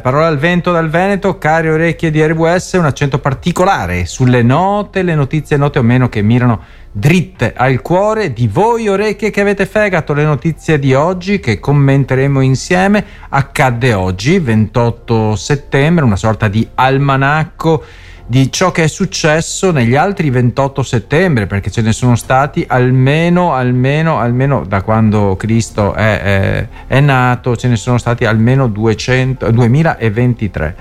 Parola al vento dal Veneto, cari orecchie di RWS, un accento particolare sulle note, le notizie note o meno che mirano dritte al cuore di voi orecchie che avete fegato. Le notizie di oggi che commenteremo insieme accadde oggi, 28 settembre, una sorta di almanacco di ciò che è successo negli altri 28 settembre, perché ce ne sono stati almeno, almeno, almeno da quando Cristo è, è, è nato, ce ne sono stati almeno 200, 2023.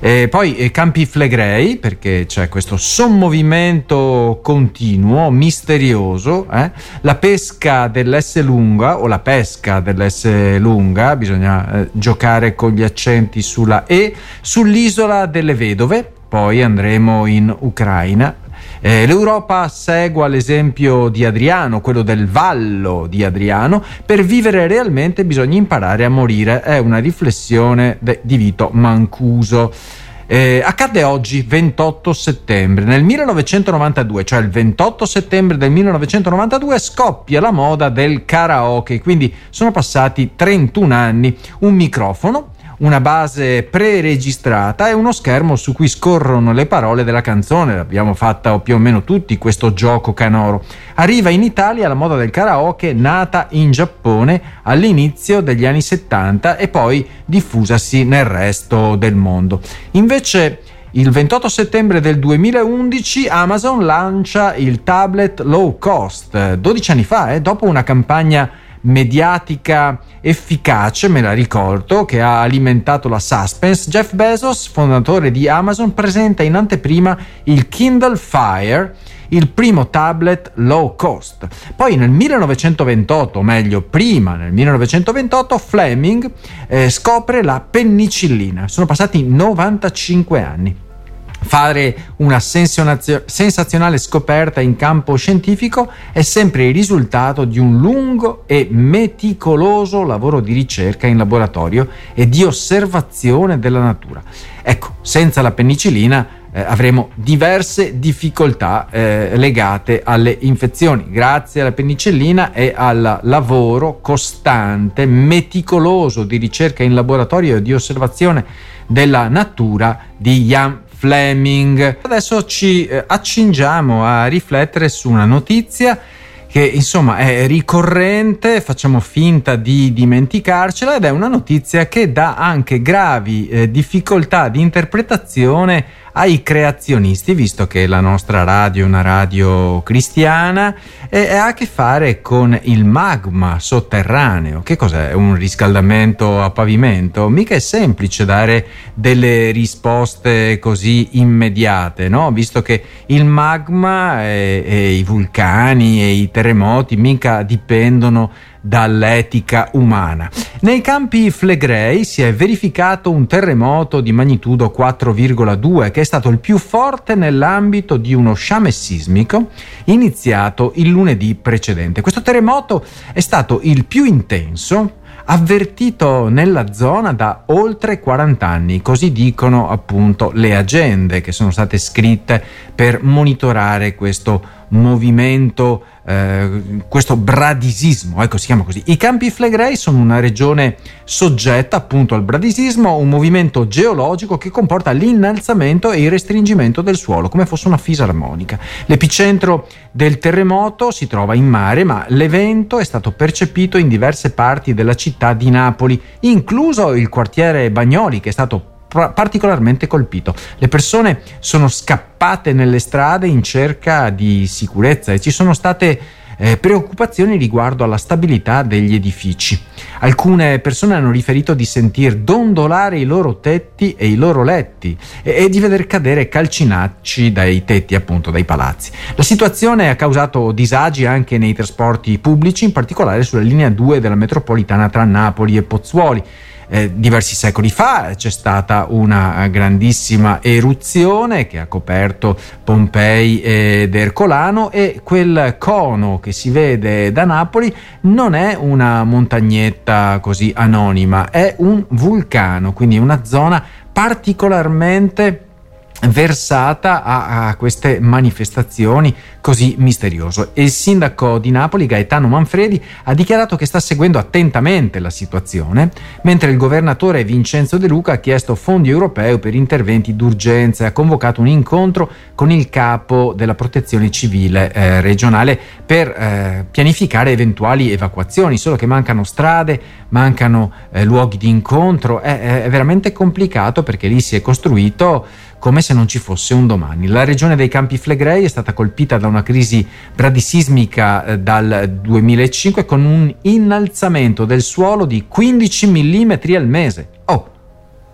E poi eh, Campi Flegrei, perché c'è questo sommovimento continuo, misterioso, eh? la pesca dell'S lunga o la pesca dell'S lunga, bisogna eh, giocare con gli accenti sulla E, sull'isola delle vedove poi andremo in Ucraina. Eh, L'Europa segua l'esempio di Adriano, quello del vallo di Adriano. Per vivere realmente bisogna imparare a morire. È una riflessione de- di Vito Mancuso. Eh, accadde oggi, 28 settembre. Nel 1992, cioè il 28 settembre del 1992, scoppia la moda del karaoke. Quindi sono passati 31 anni. Un microfono una base pre-registrata e uno schermo su cui scorrono le parole della canzone. L'abbiamo fatta più o meno tutti questo gioco canoro. Arriva in Italia la moda del karaoke nata in Giappone all'inizio degli anni 70 e poi diffusasi nel resto del mondo. Invece il 28 settembre del 2011 Amazon lancia il tablet low cost, 12 anni fa, eh, dopo una campagna mediatica efficace, me la ricordo, che ha alimentato la suspense, Jeff Bezos, fondatore di Amazon, presenta in anteprima il Kindle Fire, il primo tablet low cost. Poi nel 1928, o meglio prima nel 1928, Fleming eh, scopre la penicillina. Sono passati 95 anni fare una sensazionale scoperta in campo scientifico è sempre il risultato di un lungo e meticoloso lavoro di ricerca in laboratorio e di osservazione della natura. Ecco, senza la penicillina eh, avremo diverse difficoltà eh, legate alle infezioni. Grazie alla penicillina e al lavoro costante, meticoloso di ricerca in laboratorio e di osservazione della natura di Jan Fleming. Adesso ci eh, accingiamo a riflettere su una notizia che insomma è ricorrente, facciamo finta di dimenticarcela ed è una notizia che dà anche gravi eh, difficoltà di interpretazione ai creazionisti, visto che la nostra radio è una radio cristiana e, ha a che fare con il magma sotterraneo. Che cos'è? Un riscaldamento a pavimento? Mica è semplice dare delle risposte così immediate, no? Visto che il magma e, e i vulcani e i terremoti mica dipendono dall'etica umana. Nei campi Flegrei si è verificato un terremoto di magnitudo 4,2 che è stato il più forte nell'ambito di uno sciame sismico iniziato il lunedì precedente. Questo terremoto è stato il più intenso avvertito nella zona da oltre 40 anni, così dicono appunto le agende che sono state scritte per monitorare questo movimento, eh, questo bradisismo, ecco si chiama così. I Campi Flegrei sono una regione soggetta appunto al bradisismo, un movimento geologico che comporta l'innalzamento e il restringimento del suolo, come fosse una fisarmonica. L'epicentro del terremoto si trova in mare, ma l'evento è stato percepito in diverse parti della città di Napoli, incluso il quartiere Bagnoli, che è stato particolarmente colpito. Le persone sono scappate nelle strade in cerca di sicurezza e ci sono state eh, preoccupazioni riguardo alla stabilità degli edifici. Alcune persone hanno riferito di sentir dondolare i loro tetti e i loro letti e, e di veder cadere calcinacci dai tetti, appunto dai palazzi. La situazione ha causato disagi anche nei trasporti pubblici, in particolare sulla linea 2 della metropolitana tra Napoli e Pozzuoli eh, diversi secoli fa c'è stata una grandissima eruzione che ha coperto Pompei ed Ercolano e quel cono che si vede da Napoli non è una montagnetta così anonima, è un vulcano, quindi una zona particolarmente versata a, a, queste manifestazioni così misteriose. Il sindaco di Napoli, Gaetano Manfredi, ha dichiarato che sta seguendo attentamente la situazione, mentre il governatore Vincenzo De Luca ha chiesto fondi europei per interventi d'urgenza e ha convocato un incontro con il capo della protezione civile eh, regionale per eh, pianificare eventuali evacuazioni, solo che mancano strade, mancano eh, luoghi di incontro, è, è veramente complicato perché lì si è costruito come se non ci fosse un domani. La regione dei Campi Flegrei è stata colpita da una crisi bradisismica eh, dal 2005 con un innalzamento del suolo di 15 mm al mese. Oh,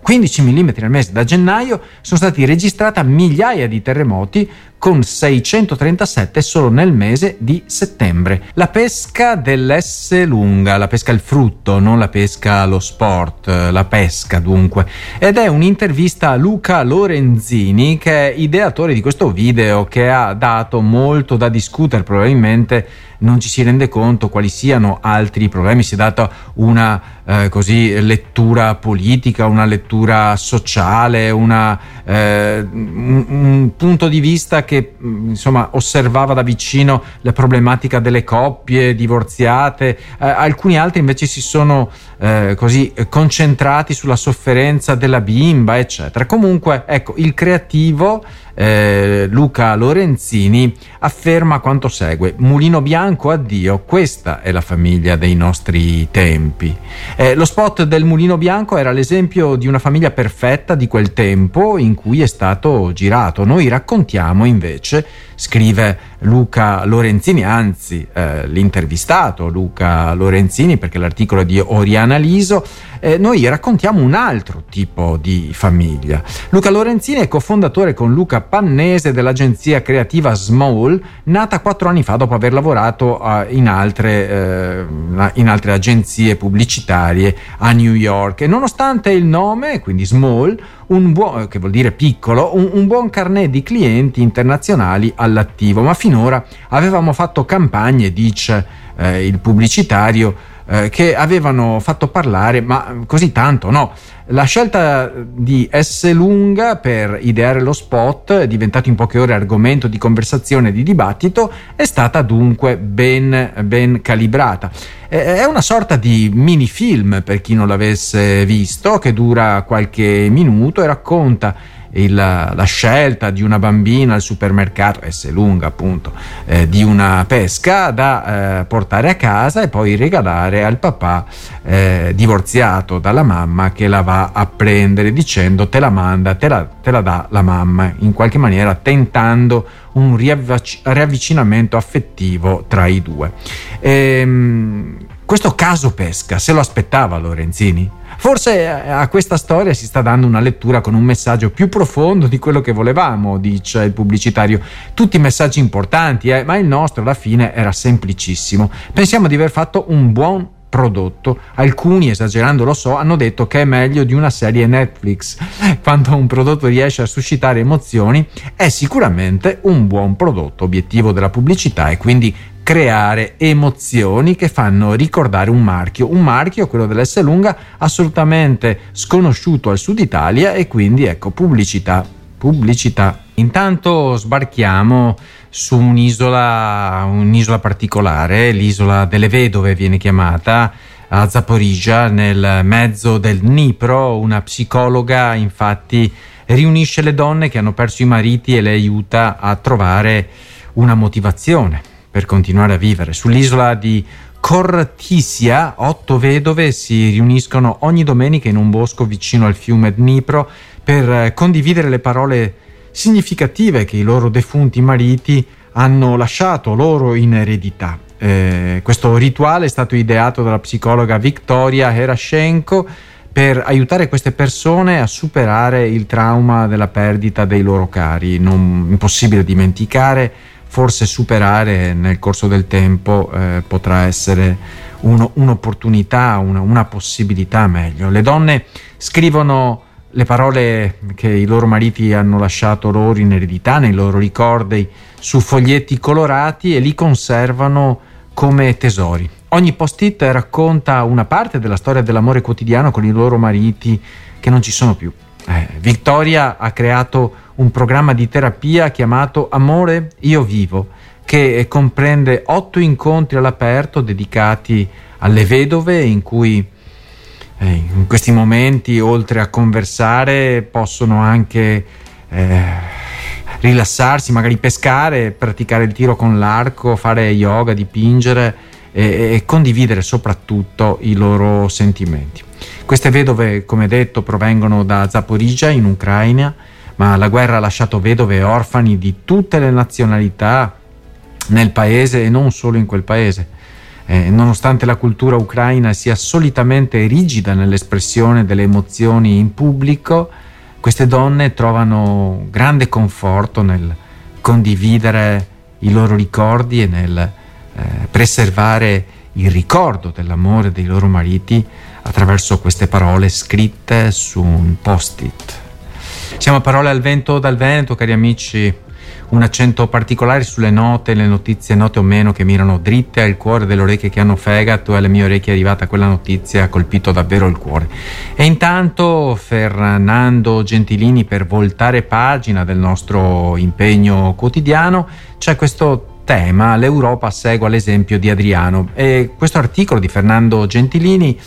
15 mm al mese. Da gennaio sono stati registrati migliaia di terremoti con 637 solo nel mese di settembre. La pesca dell'S lunga, la pesca al frutto, non la pesca allo sport, la pesca dunque. Ed è un'intervista a Luca Lorenzini che è ideatore di questo video che ha dato molto da discutere probabilmente non ci si rende conto quali siano altri problemi, si è data una eh, così, lettura politica, una lettura sociale, una, eh, un, un, punto di vista che mm, insomma, osservava da vicino la problematica delle coppie divorziate, eh, alcuni altri invece si sono eh, così concentrati sulla sofferenza della bimba, eccetera. Comunque, ecco, il creativo eh, Luca Lorenzini afferma quanto segue: Mulino bianco, addio, questa è la famiglia dei nostri tempi. Eh, lo spot del Mulino bianco era l'esempio di una famiglia perfetta di quel tempo in cui è stato girato. Noi raccontiamo invece scrive Luca Lorenzini, anzi eh, l'intervistato Luca Lorenzini, perché l'articolo è di Oriana Liso, eh, noi raccontiamo un altro tipo di famiglia. Luca Lorenzini è cofondatore con Luca Pannese dell'agenzia creativa Small, nata quattro anni fa dopo aver lavorato uh, in, altre, uh, in altre agenzie pubblicitarie a New York. E nonostante il nome, quindi Small, un buon, che vuol dire piccolo, un, un buon carnet di clienti internazionali all'attivo, ma finora avevamo fatto campagne, dice eh, il pubblicitario, eh, che avevano fatto parlare, ma così tanto no. La scelta di S. Lunga per ideare lo spot, diventato in poche ore argomento di conversazione e di dibattito, è stata dunque ben, ben calibrata. È una sorta di mini film per chi non l'avesse visto, che dura qualche minuto e racconta il, la scelta di una bambina al supermercato, S lunga appunto, eh, di una pesca da eh, portare a casa e poi regalare al papà eh, divorziato dalla mamma che la va a prendere dicendo te la manda, te la, te la dà la mamma, in qualche maniera tentando un riavvic- riavvicinamento affettivo tra i due. Ehm, questo caso pesca, se lo aspettava Lorenzini? Forse eh, a questa storia si sta dando una lettura con un messaggio più profondo di quello che volevamo, dice il pubblicitario. Tutti messaggi importanti, eh, ma il nostro alla fine era semplicissimo. Pensiamo di aver fatto un buon prodotto. Alcuni, esagerando lo so, hanno detto che è meglio di una serie Netflix. Quando un prodotto riesce a suscitare emozioni, è sicuramente un buon prodotto. Obiettivo della pubblicità è quindi creare emozioni che fanno ricordare un marchio, un marchio, quello dell'S lunga, assolutamente sconosciuto al sud Italia e quindi ecco pubblicità, pubblicità. Intanto sbarchiamo su un'isola, un'isola particolare, l'isola delle vedove viene chiamata, a Zaporizhia, nel mezzo del Dnipro, una psicologa infatti riunisce le donne che hanno perso i mariti e le aiuta a trovare una motivazione per continuare a vivere. Sull'isola di Cortisia, otto vedove si riuniscono ogni domenica in un bosco vicino al fiume Dnipro per eh, condividere le parole significative che i loro defunti mariti hanno lasciato loro in eredità. Eh, questo rituale è stato ideato dalla psicologa Victoria Herashenko per aiutare queste persone a superare il trauma della perdita dei loro cari, non impossibile dimenticare forse superare nel corso del tempo eh, potrà essere uno, un'opportunità, una, una possibilità meglio. Le donne scrivono le parole che i loro mariti hanno lasciato loro in eredità, nei loro ricordi, su foglietti colorati e li conservano come tesori. Ogni post-it racconta una parte della storia dell'amore quotidiano con i loro mariti che non ci sono più. Eh, Victoria ha creato un programma di terapia chiamato Amore Io Vivo, che comprende otto incontri all'aperto dedicati alle vedove in cui eh, in questi momenti, oltre a conversare, possono anche eh, rilassarsi, magari pescare, praticare il tiro con l'arco, fare yoga, dipingere e, e condividere soprattutto i loro sentimenti. Queste vedove, come detto, provengono da Zaporizhia in Ucraina, ma la guerra ha lasciato vedove e orfani di tutte le nazionalità nel paese e non solo in quel paese. Eh, nonostante la cultura ucraina sia solitamente rigida nell'espressione delle emozioni in pubblico, queste donne trovano grande conforto nel condividere i loro ricordi e nel eh, preservare il ricordo dell'amore dei loro mariti attraverso queste parole scritte su un post-it. Siamo a parole al vento dal Veneto, cari amici un accento particolare sulle note, le notizie note o meno che mirano dritte al cuore delle orecchie che hanno fegato e alle mie orecchie è arrivata quella notizia ha colpito davvero il cuore. E intanto Fernando Gentilini per voltare pagina del nostro impegno quotidiano c'è questo tema, l'Europa segue l'esempio di Adriano e questo articolo di Fernando Gentilini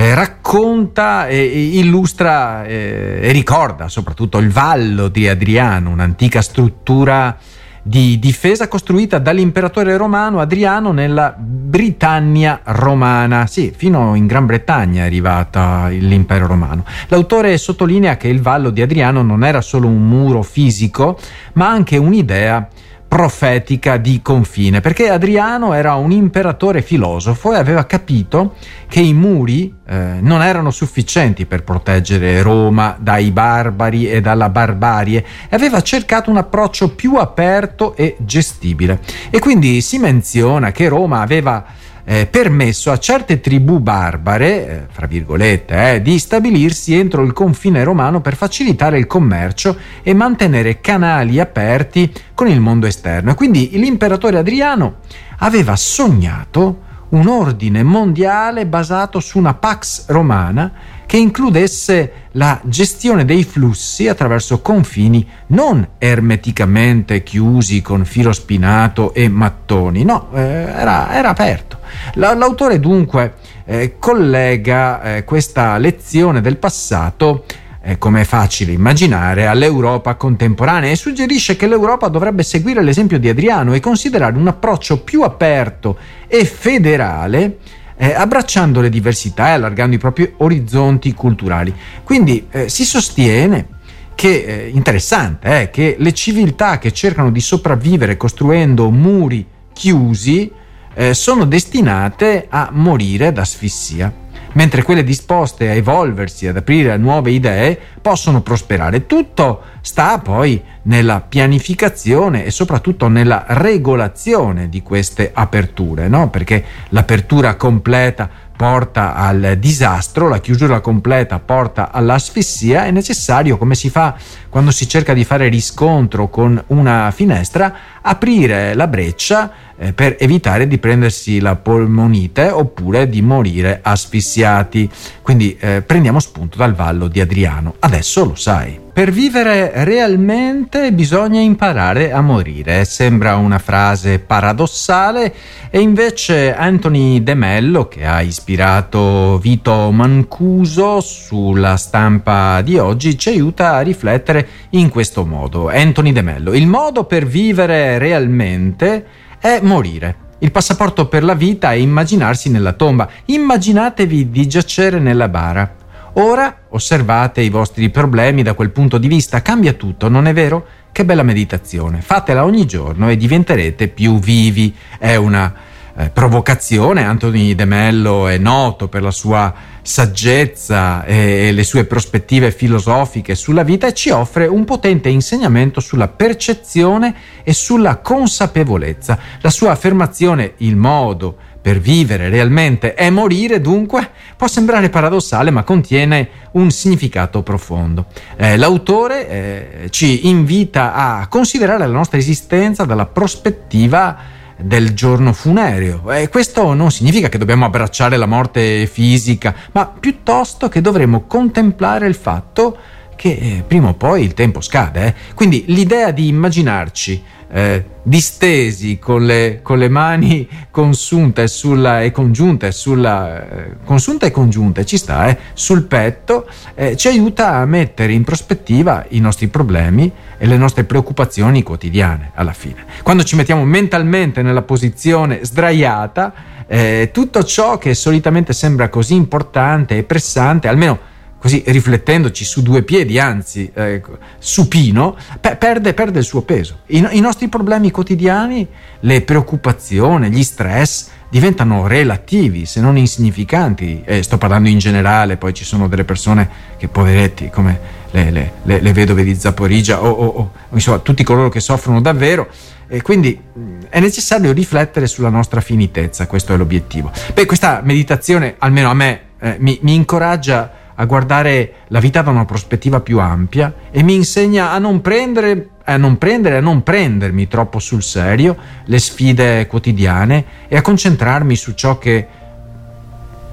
eh, racconta e, illustra eh, e ricorda soprattutto il Vallo di Adriano, un'antica struttura di difesa costruita dall'imperatore romano Adriano nella Britannia romana. Sì, fino in Gran Bretagna è arrivata l'impero romano. L'autore sottolinea che il Vallo di Adriano non era solo un muro fisico, ma anche un'idea profetica di confine, perché Adriano era un imperatore filosofo e aveva capito che i muri eh, non erano sufficienti per proteggere Roma dai barbari e dalla barbarie e aveva cercato un approccio più aperto e gestibile. E quindi si menziona che Roma aveva eh, permesso a certe tribù barbare, eh, fra virgolette, eh, di stabilirsi entro il confine romano per facilitare il commercio e mantenere canali aperti con il mondo esterno. Quindi l'imperatore Adriano aveva sognato un ordine mondiale basato su una pax romana che includesse la gestione dei flussi attraverso confini non ermeticamente chiusi con filo spinato e mattoni, no, eh, era, era, aperto. L'autore dunque eh, collega eh, questa lezione del passato eh, come è facile immaginare, all'Europa contemporanea e suggerisce che l'Europa dovrebbe seguire l'esempio di Adriano e considerare un approccio più aperto e federale eh, abbracciando le diversità e allargando i propri orizzonti culturali. Quindi eh, si sostiene che, eh, interessante, eh, che le civiltà che cercano di sopravvivere costruendo muri chiusi eh, sono destinate a morire d'asfissia mentre quelle disposte a evolversi, ad aprire a nuove idee, possono prosperare. Tutto sta poi nella pianificazione e soprattutto nella regolazione di queste aperture, no? perché l'apertura completa porta al disastro, la chiusura completa porta all'asfissia, è necessario, come si fa quando si cerca di fare riscontro con una finestra, aprire la breccia eh, per evitare di prendersi la polmonite oppure di morire asfissiati. Quindi eh, prendiamo spunto dal vallo di Adriano, adesso lo sai. Per vivere realmente bisogna imparare a morire. Sembra una frase paradossale e invece Anthony De Mello, che ha ispirato Vito Mancuso sulla stampa di oggi, ci aiuta a riflettere in questo modo. Anthony De Mello, il modo per vivere realmente è morire. Il passaporto per la vita è immaginarsi nella tomba. Immaginatevi di giacere nella bara. Ora osservate i vostri problemi da quel punto di vista. Cambia tutto, non è vero? Che bella meditazione. Fatela ogni giorno e diventerete più vivi. È una eh, provocazione. Anthony De Mello è noto per la sua saggezza e le sue prospettive filosofiche sulla vita e ci offre un potente insegnamento sulla percezione e sulla consapevolezza. La sua affermazione, il modo per vivere realmente è morire, dunque, può sembrare paradossale, ma contiene un significato profondo. Eh, l'autore eh, ci invita a considerare la nostra esistenza dalla prospettiva del giorno funereo. E questo non significa che dobbiamo abbracciare la morte fisica, ma piuttosto che dovremo contemplare il fatto che eh, prima o poi il tempo scade. Eh? Quindi l'idea di immaginarci eh, distesi con le, con le, mani consunte sulla, e congiunte sulla eh, consunte e congiunte ci sta eh, sul petto eh, ci aiuta a mettere in prospettiva i nostri problemi e le nostre preoccupazioni quotidiane alla fine. Quando ci mettiamo mentalmente nella posizione sdraiata eh, tutto ciò che solitamente sembra così importante e pressante almeno così riflettendoci su due piedi, anzi eh, supino, pe- perde, perde, il suo peso. I, I, nostri problemi quotidiani, le preoccupazioni, gli stress diventano relativi, se non insignificanti. Eh, sto parlando in generale, poi ci sono delle persone che poveretti, come le, le, le, le vedove di Zaporigia o, o, o, insomma tutti coloro che soffrono davvero. E quindi è necessario riflettere sulla nostra finitezza, questo è l'obiettivo. Beh, questa meditazione, almeno a me, eh, mi, mi incoraggia a guardare la vita da una prospettiva più ampia e mi insegna a non prendere a non prendere a non prendermi troppo sul serio le sfide quotidiane e a concentrarmi su ciò che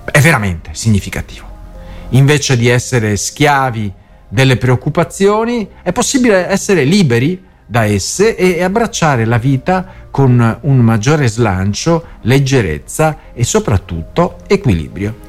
è veramente significativo. Invece di essere schiavi delle preoccupazioni, è possibile essere liberi da esse e abbracciare la vita con un maggiore slancio, leggerezza e soprattutto equilibrio.